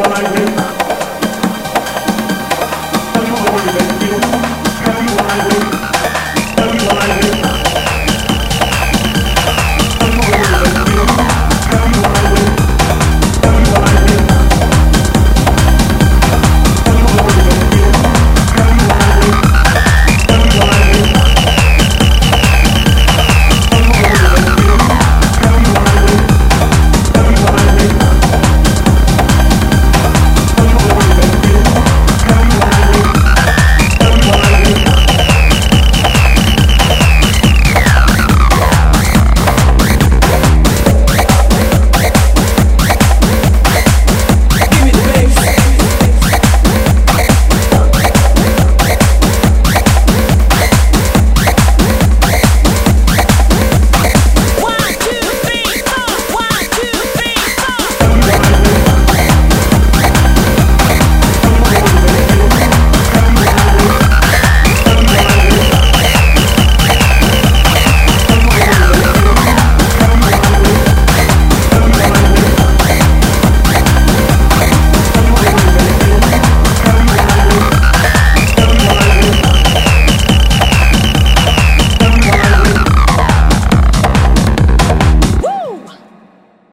what I do.